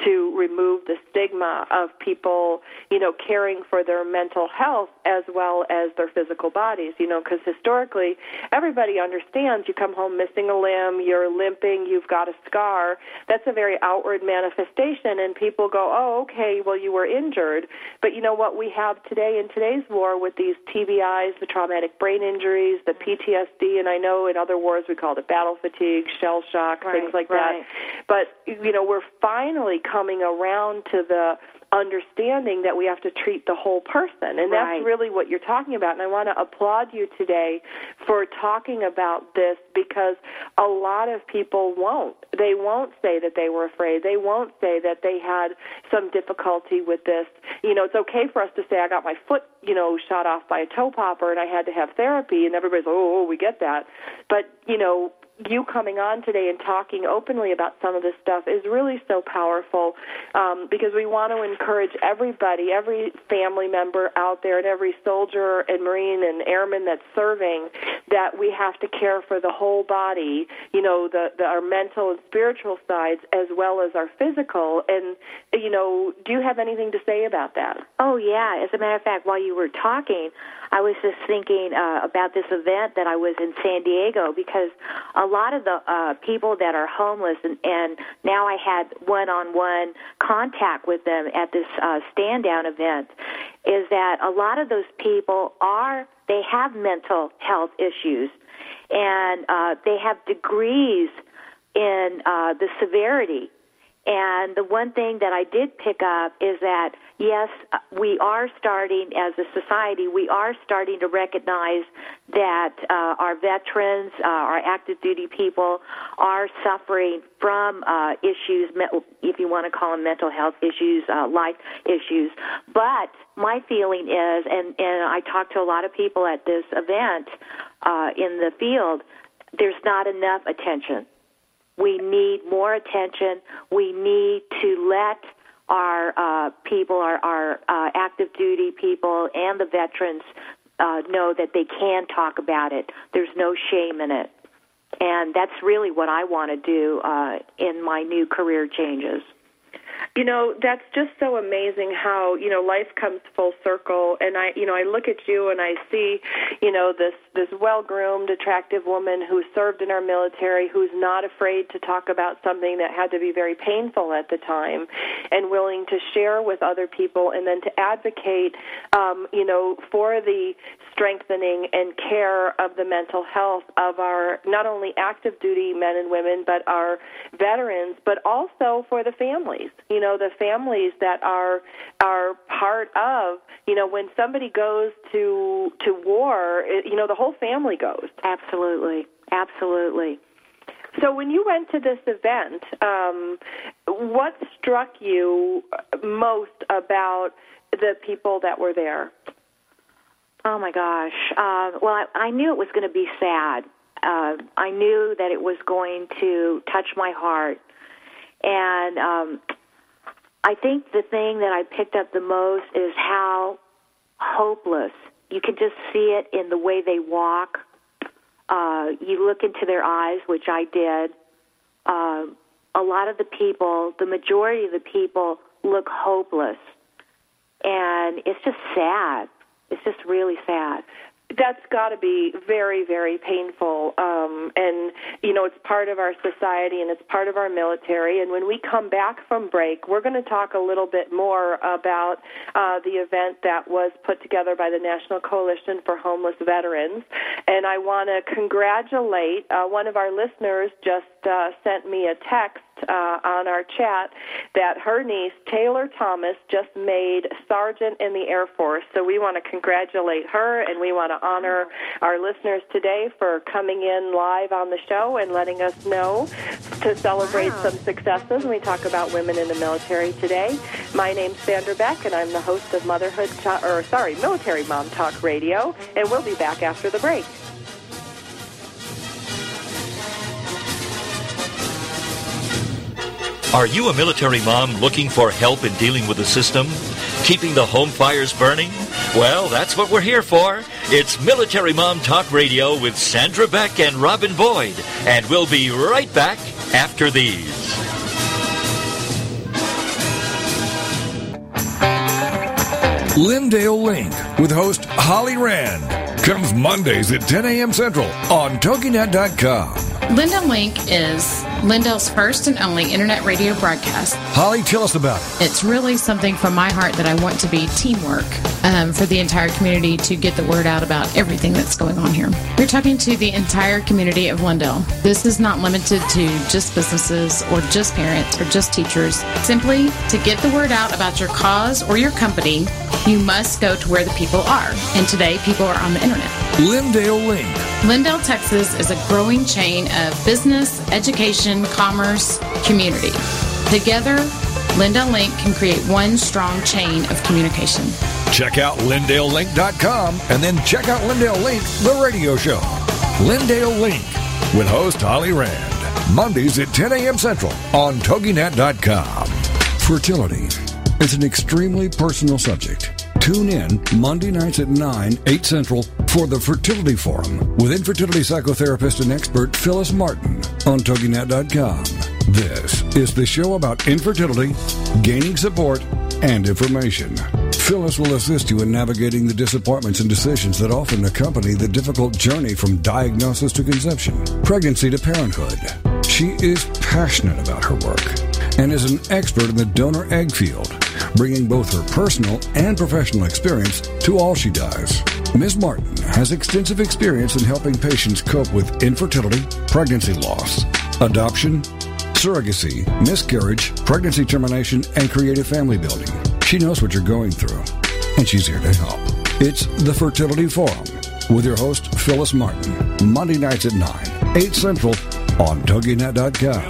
to remove the stigma of people, you know, caring for their mental health as well as their physical bodies, you know, cuz historically everybody understands you come home missing a limb, you're limping, you've got a scar. That's a very outward manifestation and people go, "Oh, okay, well you were injured." But you know what we have today in today's war with these TBIs, the traumatic brain injuries, the PTSD, and I know in other wars we called it battle fatigue, shell shock, Right, things like right. that. But you know, we're finally coming around to the understanding that we have to treat the whole person. And Right. that's really what you're talking about. And I want to applaud you today for talking about this because a lot of people won't. They won't say that they were afraid. They won't say that they had some difficulty with this. You know it's okay for us to say I got my foot you know shot off by a toe popper and I had to have therapy. And everybody's oh, oh we get that. But you know you coming on today and talking openly about some of this stuff is really so powerful um, because we want to encourage everybody, every family member out there, and every soldier and Marine and airman that's serving that we have to care for the whole body, you know, the, the our mental and spiritual sides as well as our physical. And, you know, do you have anything to say about that? Oh, yeah. As a matter of fact, while you were talking, I was just thinking uh, about this event that I was in San Diego because a lot of the uh, people that are homeless, and, and now I had one on one contact with them at this uh, stand down event, is that a lot of those people are, they have mental health issues and uh, they have degrees in uh, the severity and the one thing that I did pick up is that, yes, we are starting, as a society, we are starting to recognize that uh, our veterans, uh, our active duty people, are suffering from uh, issues, if you want to call them mental health issues, uh, life issues. But my feeling is, and, and I talked to a lot of people at this event uh, in the field, there's not enough attention we need more attention. We need to let our uh, people, our, our uh, active duty people, and the veterans uh, know that they can talk about it. There's no shame in it. And that's really what I want to do uh, in my new career changes. You know, that's just so amazing how, you know, life comes full circle. And I, you know, I look at you and I see, you know, this this well-groomed, attractive woman who served in our military who's not afraid to talk about something that had to be very painful at the time and willing to share with other people and then to advocate um, you know, for the strengthening and care of the mental health of our not only active duty men and women but our veterans but also for the families you know the families that are are part of you know when somebody goes to to war it, you know the whole family goes. Absolutely. Absolutely. So when you went to this event um what struck you most about the people that were there? Oh my gosh. Uh well i, I knew it was going to be sad. Uh i knew that it was going to touch my heart. And um I think the thing that I picked up the most is how hopeless. You can just see it in the way they walk. Uh, you look into their eyes, which I did. Uh, a lot of the people, the majority of the people, look hopeless. And it's just sad. It's just really sad that's got to be very very painful um and you know it's part of our society and it's part of our military and when we come back from break we're going to talk a little bit more about uh the event that was put together by the National Coalition for Homeless Veterans and I want to congratulate uh one of our listeners just uh sent me a text uh, on our chat that her niece, Taylor Thomas, just made sergeant in the Air Force. So we want to congratulate her and we want to honor our listeners today for coming in live on the show and letting us know to celebrate wow. some successes. And we talk about women in the military today. My name's Sandra Beck, and I'm the host of Motherhood, or sorry, Military Mom Talk Radio. And we'll be back after the break. Are you a military mom looking for help in dealing with the system? Keeping the home fires burning? Well, that's what we're here for. It's Military Mom Talk Radio with Sandra Beck and Robin Boyd. And we'll be right back after these. Lindale Link with host Holly Rand comes Mondays at 10 a.m. Central on TogiNet.com. Lindale Link is Lindale's first and only internet radio broadcast. Holly, tell us about it. It's really something from my heart that I want to be teamwork um, for the entire community to get the word out about everything that's going on here. We're talking to the entire community of Lindale. This is not limited to just businesses or just parents or just teachers. Simply to get the word out about your cause or your company, you must go to where the people are. And today, people are on the internet. Lindale Link. Lindale, Texas is a growing chain of business, education, commerce, community. Together, Lindale Link can create one strong chain of communication. Check out LindaleLink.com and then check out Lindale Link, the radio show. Lindale Link, with host Holly Rand. Mondays at 10 a.m. Central on TogiNet.com. Fertility is an extremely personal subject. Tune in Monday nights at 9, 8 Central for the Fertility Forum with infertility psychotherapist and expert Phyllis Martin on TogiNet.com. This is the show about infertility, gaining support, and information. Phyllis will assist you in navigating the disappointments and decisions that often accompany the difficult journey from diagnosis to conception, pregnancy to parenthood. She is passionate about her work and is an expert in the donor egg field, bringing both her personal and professional experience to all she does. Ms. Martin has extensive experience in helping patients cope with infertility, pregnancy loss, adoption, surrogacy, miscarriage, pregnancy termination, and creative family building. She knows what you're going through, and she's here to help. It's the Fertility Forum with your host, Phyllis Martin, Monday nights at 9, 8 Central on TogiNet.com.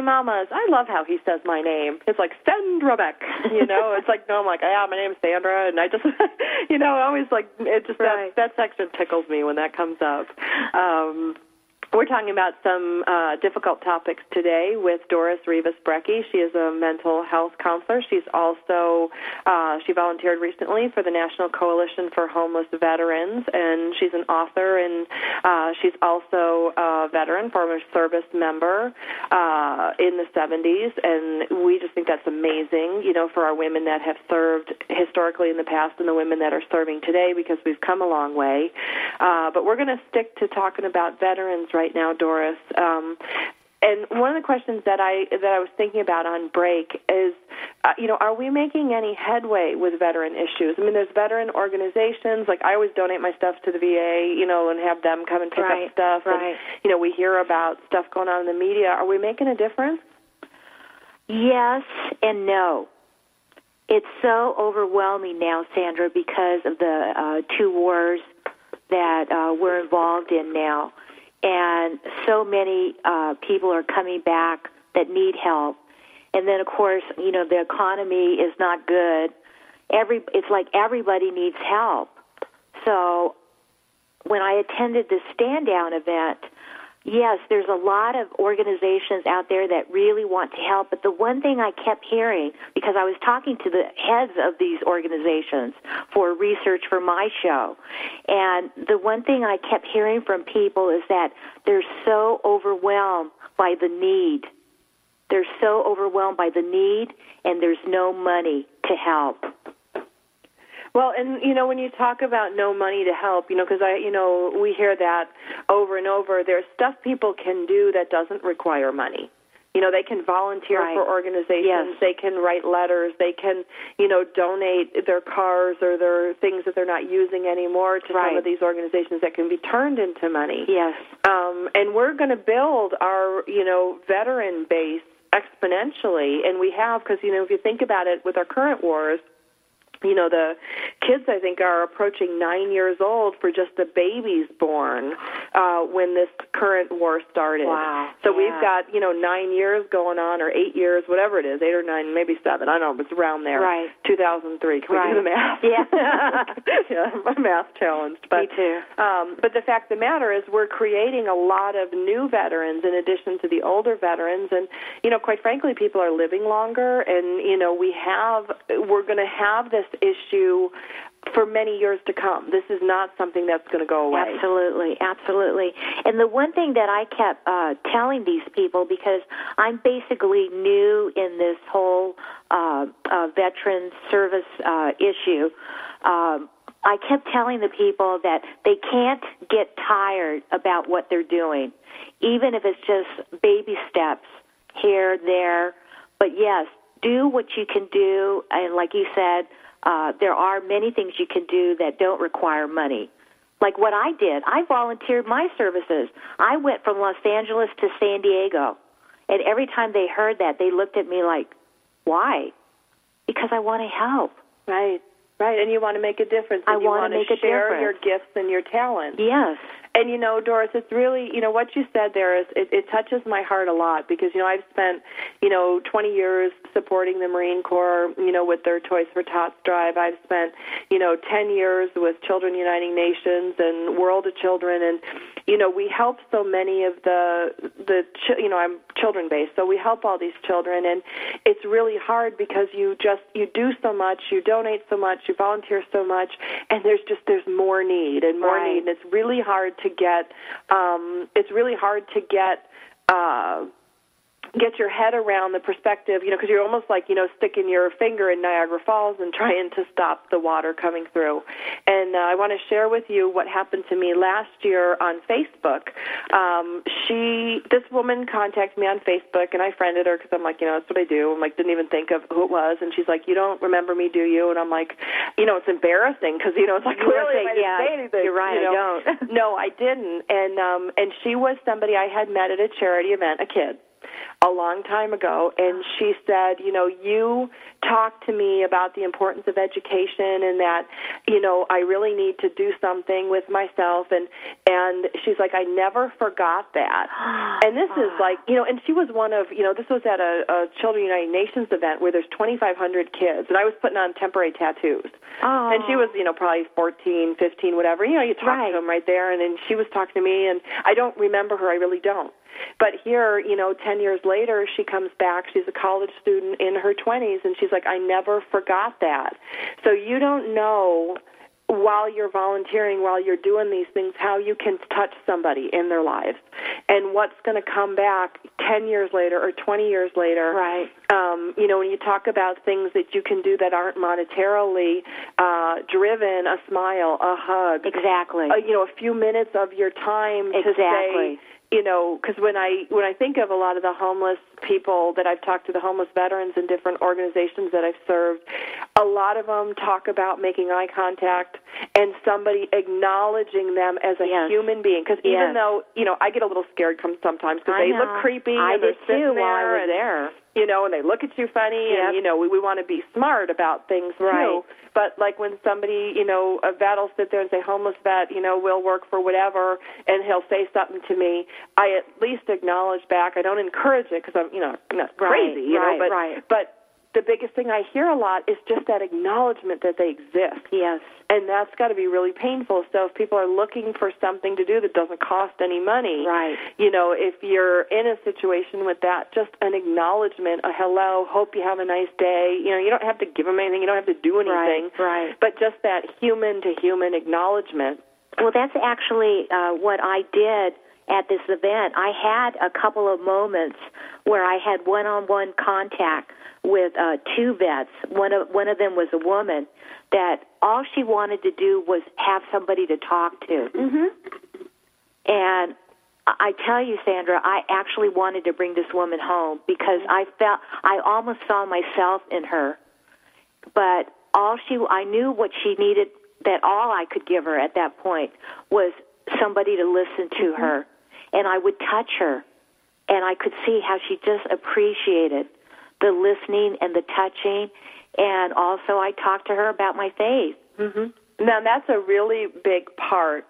Hey, mamas. I love how he says my name. It's like Sandra Beck. You know, (laughs) it's like, no, I'm like, yeah, my name's Sandra. And I just, (laughs) you know, I always like, it just, Right. that, that section tickles me when that comes up. Um, we're talking about some uh, difficult topics today with Doris Rivas Brecky. She is a mental health counselor. She's also uh, she volunteered recently for the National Coalition for Homeless Veterans, and she's an author. And uh, she's also a veteran, former service member uh, in the 70s. And we just think that's amazing, you know, for our women that have served historically in the past and the women that are serving today because we've come a long way. Uh, but we're going to stick to talking about veterans right now, Doris. Um, and one of the questions that I that I was thinking about on break is, uh, you know, are we making any headway with veteran issues? I mean, there's veteran organizations. Like I always donate my stuff to the VA, you know, and have them come and pick Right, up stuff. right. And you know, we hear about stuff going on in the media. Are we making a difference? Yes and no. It's so overwhelming now, Sandra, because of the uh, two wars that uh, we're involved in now. And so many uh, people are coming back that need help. And then, of course, you know, the economy is not good. Every, it's like everybody needs help. So when I attended this stand down event, yes, there's a lot of organizations out there that really want to help. But the one thing I kept hearing, because I was talking to the heads of these organizations for research for my show, and the one thing I kept hearing from people is that they're so overwhelmed by the need. They're so overwhelmed by the need, and there's no money to help. Well, and you know, when you talk about no money to help, you know, because I, you know, we hear that over and over. There's stuff people can do that doesn't require money. You know, they can volunteer Right. for organizations. Yes. They can write letters. They can, you know, donate their cars or their things that they're not using anymore to Right. some of these organizations that can be turned into money. Yes. Um, and we're going to build our, you know, veteran base exponentially, and we have because you know if you think about it, with our current wars, you know the kids I think are approaching nine years old for just the babies born uh, when this current war started. Wow. So Yeah. we've got you know nine years going on, or eight years, whatever it is, eight or nine, maybe seven. I don't know, but it's around there. Right. 2003. Can we do the math? Yeah. (laughs) yeah, I'm math challenged. But, Me too. Um, but the fact of the matter is, we're creating a lot of new veterans in addition to the older veterans, and you know, quite frankly, people are living longer, and you know, we have, we're going to have this issue for many years to come. This is not something that's going to go away. Absolutely, absolutely. And the one thing that I kept uh, telling these people, because I'm basically new in this whole uh, uh, veteran service uh, issue, um, I kept telling the people that they can't get tired about what they're doing, even if it's just baby steps here, there. But yes, do what you can do, and like you said, uh, there are many things you can do that don't require money. Like what I did, I volunteered my services. I went from Los Angeles to San Diego, and every time they heard that, they looked at me like, "Why?" Because I want to help. Right. Right, and you want to make a difference. I you wanna make a share difference. your gifts and your talents. Yes. And you know, Doris, it's really you know what you said there is it, it touches my heart a lot because you know I've spent you know 20 years supporting the Marine Corps you know with their Toys for Tots drive. I've spent you know 10 years with Children Uniting Nations and World of Children, and you know we help so many of the the ch- you know I'm children based, so we help all these children, and it's really hard because you just you do so much, you donate so much, you volunteer so much, and there's just there's more need and more Right. need, and it's really hard to get um, it's really hard to get. Uh, get your head around the perspective, you know, because you're almost like, you know, sticking your finger in Niagara Falls and (laughs) trying to stop the water coming through. And uh, I want to share with you what happened to me last year on Facebook. Um, she, this woman contacted me on Facebook, and I friended her because I'm like, you know, that's what I do. I'm like, didn't even think of who it was, and she's like, you don't remember me, do you? And I'm like, you know, it's embarrassing because you know, it's like clearly, say, I didn't yeah, say anything. You're right, you I don't. (laughs) no, I didn't. And um, and she was somebody I had met at a charity event, a kid a long time ago and she said you know you talked to me about the importance of education and that you know I really need to do something with myself. And and she's like I never forgot that. (gasps) And this is like you know and she was one of you know this was at a, a Children Uniting Nations event where there's 2500 kids and I was putting on temporary tattoos. Oh. and she was you know probably 14 15 whatever. You know you talk Right. to them right there and then she was talking to me and I don't remember her I really don't. But here, you know, 10 years later, she comes back. She's a college student in her 20s, and she's like, I never forgot that. So you don't know while you're volunteering, while you're doing these things, how you can touch somebody in their lives and what's going to come back 10 years later or 20 years later. Right. Um, you know, when you talk about things that you can do that aren't monetarily uh, driven, a smile, a hug, Exactly. uh, you know, a few minutes of your time to Exactly. say, you know, because when I when I think of a lot of the homeless people that I've talked to, the homeless veterans in different organizations that I've served, a lot of them talk about making eye contact and somebody acknowledging them as a Yes. human being. Because Yes. even though you know, I get a little scared sometimes because they know. look creepy I and they're did sitting too there while I was and, there. You know, and they look at you funny, Yep. and you know, we, we want to be smart about things Right. too. But like when somebody, you know, a vet will sit there and say, homeless vet, you know, will work for whatever, and he'll say something to me, I at least acknowledge back. I don't encourage it because I'm, you know, I'm not Right, crazy, you right, know, but right. but the biggest thing I hear a lot is just that acknowledgement that they exist. Yes. And that's got to be really painful. So if people are looking for something to do that doesn't cost any money, Right. you know, if you're in a situation with that, just an acknowledgement, a hello, hope you have a nice day. You know, you don't have to give them anything, you don't have to do anything, Right, right. but just that human to human acknowledgement. Well, that's actually uh, what I did at this event. I had a couple of moments where I had one-on-one contact with uh, two vets. One of one of them was a woman that all she wanted to do was have somebody to talk to. Mm-hmm. And I I tell you, Sandra, I actually wanted to bring this woman home because I felt I almost saw myself in her. But all she, I knew what she needed. That all I could give her at that point was somebody to listen to her, and I would touch her, and I could see how she just appreciated the listening and the touching, and also I talked to her about my faith. Mm-hmm. Now that's a really big part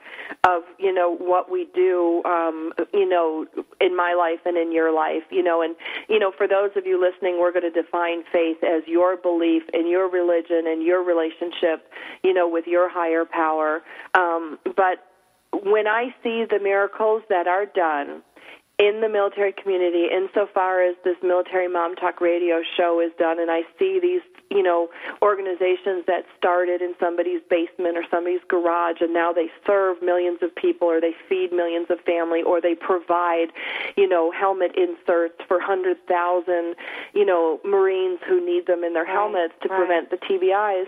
of you know what we do, um, you know, in my life and in your life, you know, and you know, for those of you listening, we're going to define faith as your belief in your religion and your relationship, you know, with your higher power. Um, but when I see the miracles that are done in the military community insofar as this military mom talk radio show is done and I see these you know organizations that started in somebody's basement or somebody's garage and now they serve millions of people or they feed millions of family or they provide you know helmet inserts for 100,000 you know marines who need them in their helmets to right. prevent the TBIs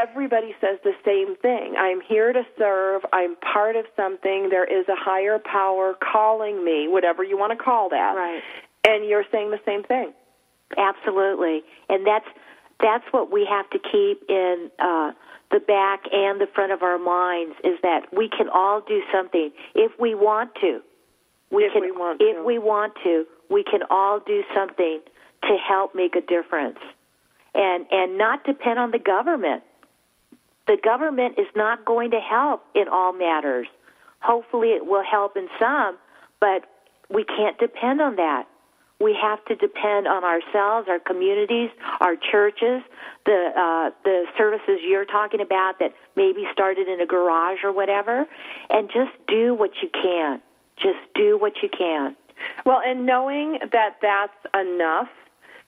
everybody says the same thing. I'm here to serve. I'm part of something. There is a higher power calling me, whatever you want to call that. Right. And you're saying the same thing. Absolutely. And that's that's what we have to keep in uh, the back and the front of our minds is that we can all do something if we want to. We If can, we want if to. we want to, we can all do something to help make a difference, and and not depend on the government. The government is not going to help in all matters. Hopefully, it will help in some, but we can't depend on that. We have to depend on ourselves, our communities, our churches, the uh, the services you're talking about that maybe started in a garage or whatever, and just do what you can. Just do what you can. Well, and knowing that that's enough,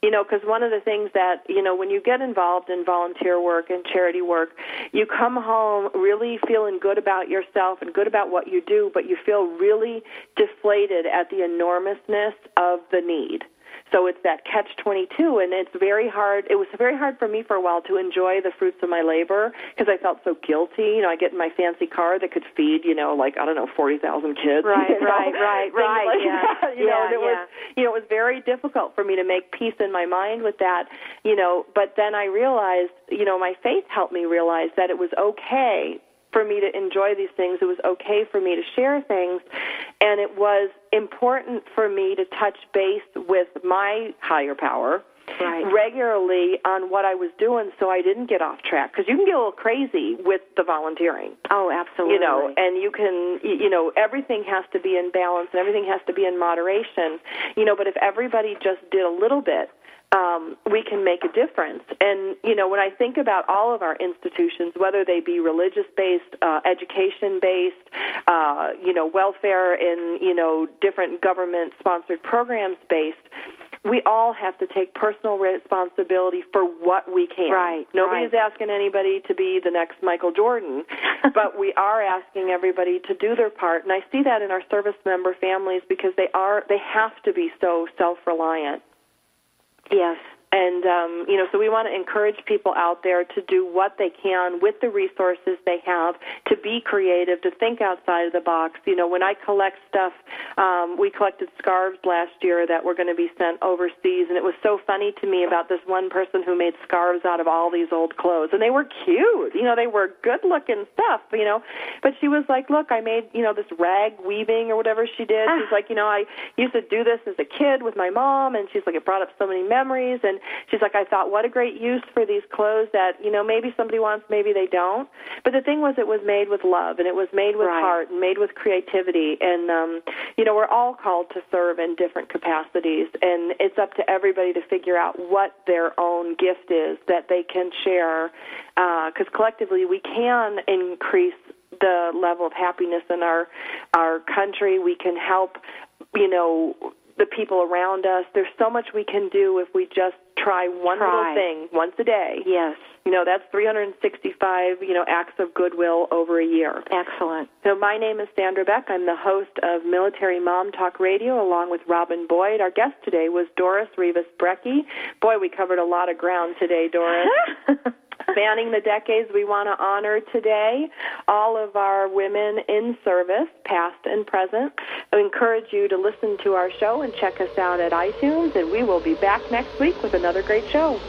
you know, because one of the things that, you know, when you get involved in volunteer work and charity work, you come home really feeling good about yourself and good about what you do, but you feel really deflated at the enormousness of the need. So it's that catch 22 and it's very hard it was very hard for me for a while to enjoy the fruits of my labor because I felt so guilty. You know, I get in my fancy car that could feed, you know, like I don't know, 40,000 kids. Right, (laughs) you know, right, right, right, like yeah. that, you know, Yeah, and it yeah. was you know, it was very difficult for me to make peace in my mind with that, you know, but then I realized, you know, my faith helped me realize that it was okay for me to enjoy these things. It was okay for me to share things. And it was important for me to touch base with my higher power Right. regularly on what I was doing so I didn't get off track. Because you can get a little crazy with the volunteering Oh, absolutely. you know and you can you know everything has to be in balance and everything has to be in moderation you know but if everybody just did a little bit um, we can make a difference and you know when i think about all of our institutions whether they be religious based uh, education based uh, you know welfare in you know different government sponsored programs based we all have to take personal responsibility for what we can. Right, Nobody's right. asking anybody to be the next Michael Jordan, (laughs) but we are asking everybody to do their part. And I see that in our service member families because they are they have to be so self-reliant. Yes. And um, you know, so we want to encourage people out there to do what they can with the resources they have, to be creative, to think outside of the box. You know, when I collect stuff, um, we collected scarves last year that were going to be sent overseas, and it was so funny to me about this one person who made scarves out of all these old clothes, and they were cute. You know, they were good-looking stuff. You know, but she was like, "Look, I made you know this rag weaving or whatever she did." She's like, "You know, I used to do this as a kid with my mom," and she's like, "It brought up so many memories." And she's like, "I thought, what a great use for these clothes that you know maybe somebody wants, maybe they don't." But the thing was, it was made with love, and it was made with Right. heart, and made with creativity, and um, you know, we're all called to serve in different capacities, and it's up to everybody to figure out what their own gift is that they can share, because collectively we can increase the level of happiness in our our country. We can help, you know, the people around us. There's so much we can do if we just try one Try. little thing once a day. Yes. You know, that's 365, you know, acts of goodwill over a year. Excellent. So my name is Sandra Beck. I'm the host of Military Mom Talk Radio along with Robin Boyd. Our guest today was Doris Rivas Brecky. Boy, we covered a lot of ground today, Doris. (laughs) Spanning the decades, we want to honor today all of our women in service, past and present. I encourage you to listen to our show and check us out at iTunes, and we will be back next week with another great show.